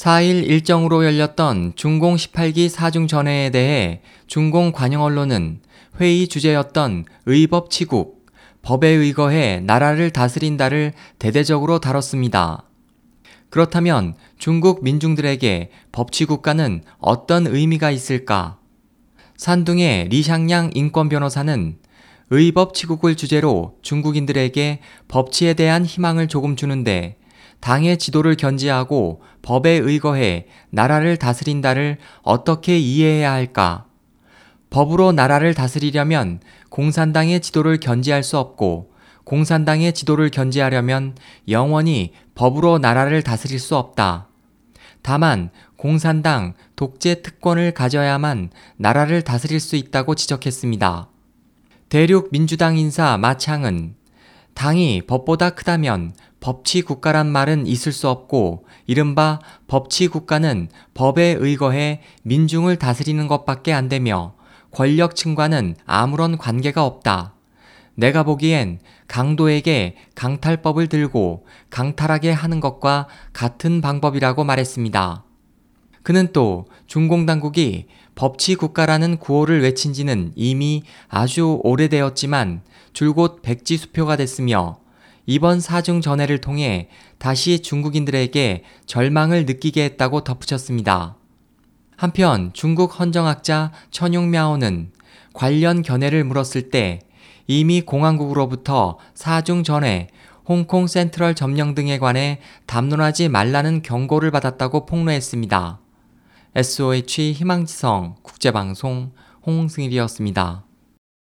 4일 일정으로 열렸던 중공 18기 사중 전회에 대해 중공 관영 언론은 회의 주제였던 의법 치국, 법에 의거해 나라를 다스린다를 대대적으로 다뤘습니다. 그렇다면 중국 민중들에게 법치국가는 어떤 의미가 있을까? 산둥의 리샹양 인권 변호사는 의법 치국을 주제로 중국인들에게 법치에 대한 희망을 조금 주는데 당의 지도를 견지하고 법에 의거해 나라를 다스린다를 어떻게 이해해야 할까? 법으로 나라를 다스리려면 공산당의 지도를 견지할 수 없고 공산당의 지도를 견지하려면 영원히 법으로 나라를 다스릴 수 없다. 다만 공산당 독재 특권을 가져야만 나라를 다스릴 수 있다고 지적했습니다. 대륙 민주당 인사 마창은 당이 법보다 크다면 법치 국가란 말은 있을 수 없고 이른바 법치 국가는 법에 의거해 민중을 다스리는 것밖에 안 되며 권력층과는 아무런 관계가 없다. 내가 보기엔 강도에게 강탈법을 들고 강탈하게 하는 것과 같은 방법이라고 말했습니다. 그는 또 중공당국이 법치 국가라는 구호를 외친 지는 이미 아주 오래되었지만 줄곧 백지수표가 됐으며 이번 사중 전회를 통해 다시 중국인들에게 절망을 느끼게 했다고 덧붙였습니다. 한편 중국 헌정학자 천용мя오는 관련 견해를 물었을 때 이미 공항국으로부터 사중 전에 홍콩 센트럴 점령 등에 관해 담론하지 말라는 경고를 받았다고 폭로했습니다. SOH 희망지성 국제방송 홍승일이었습니다.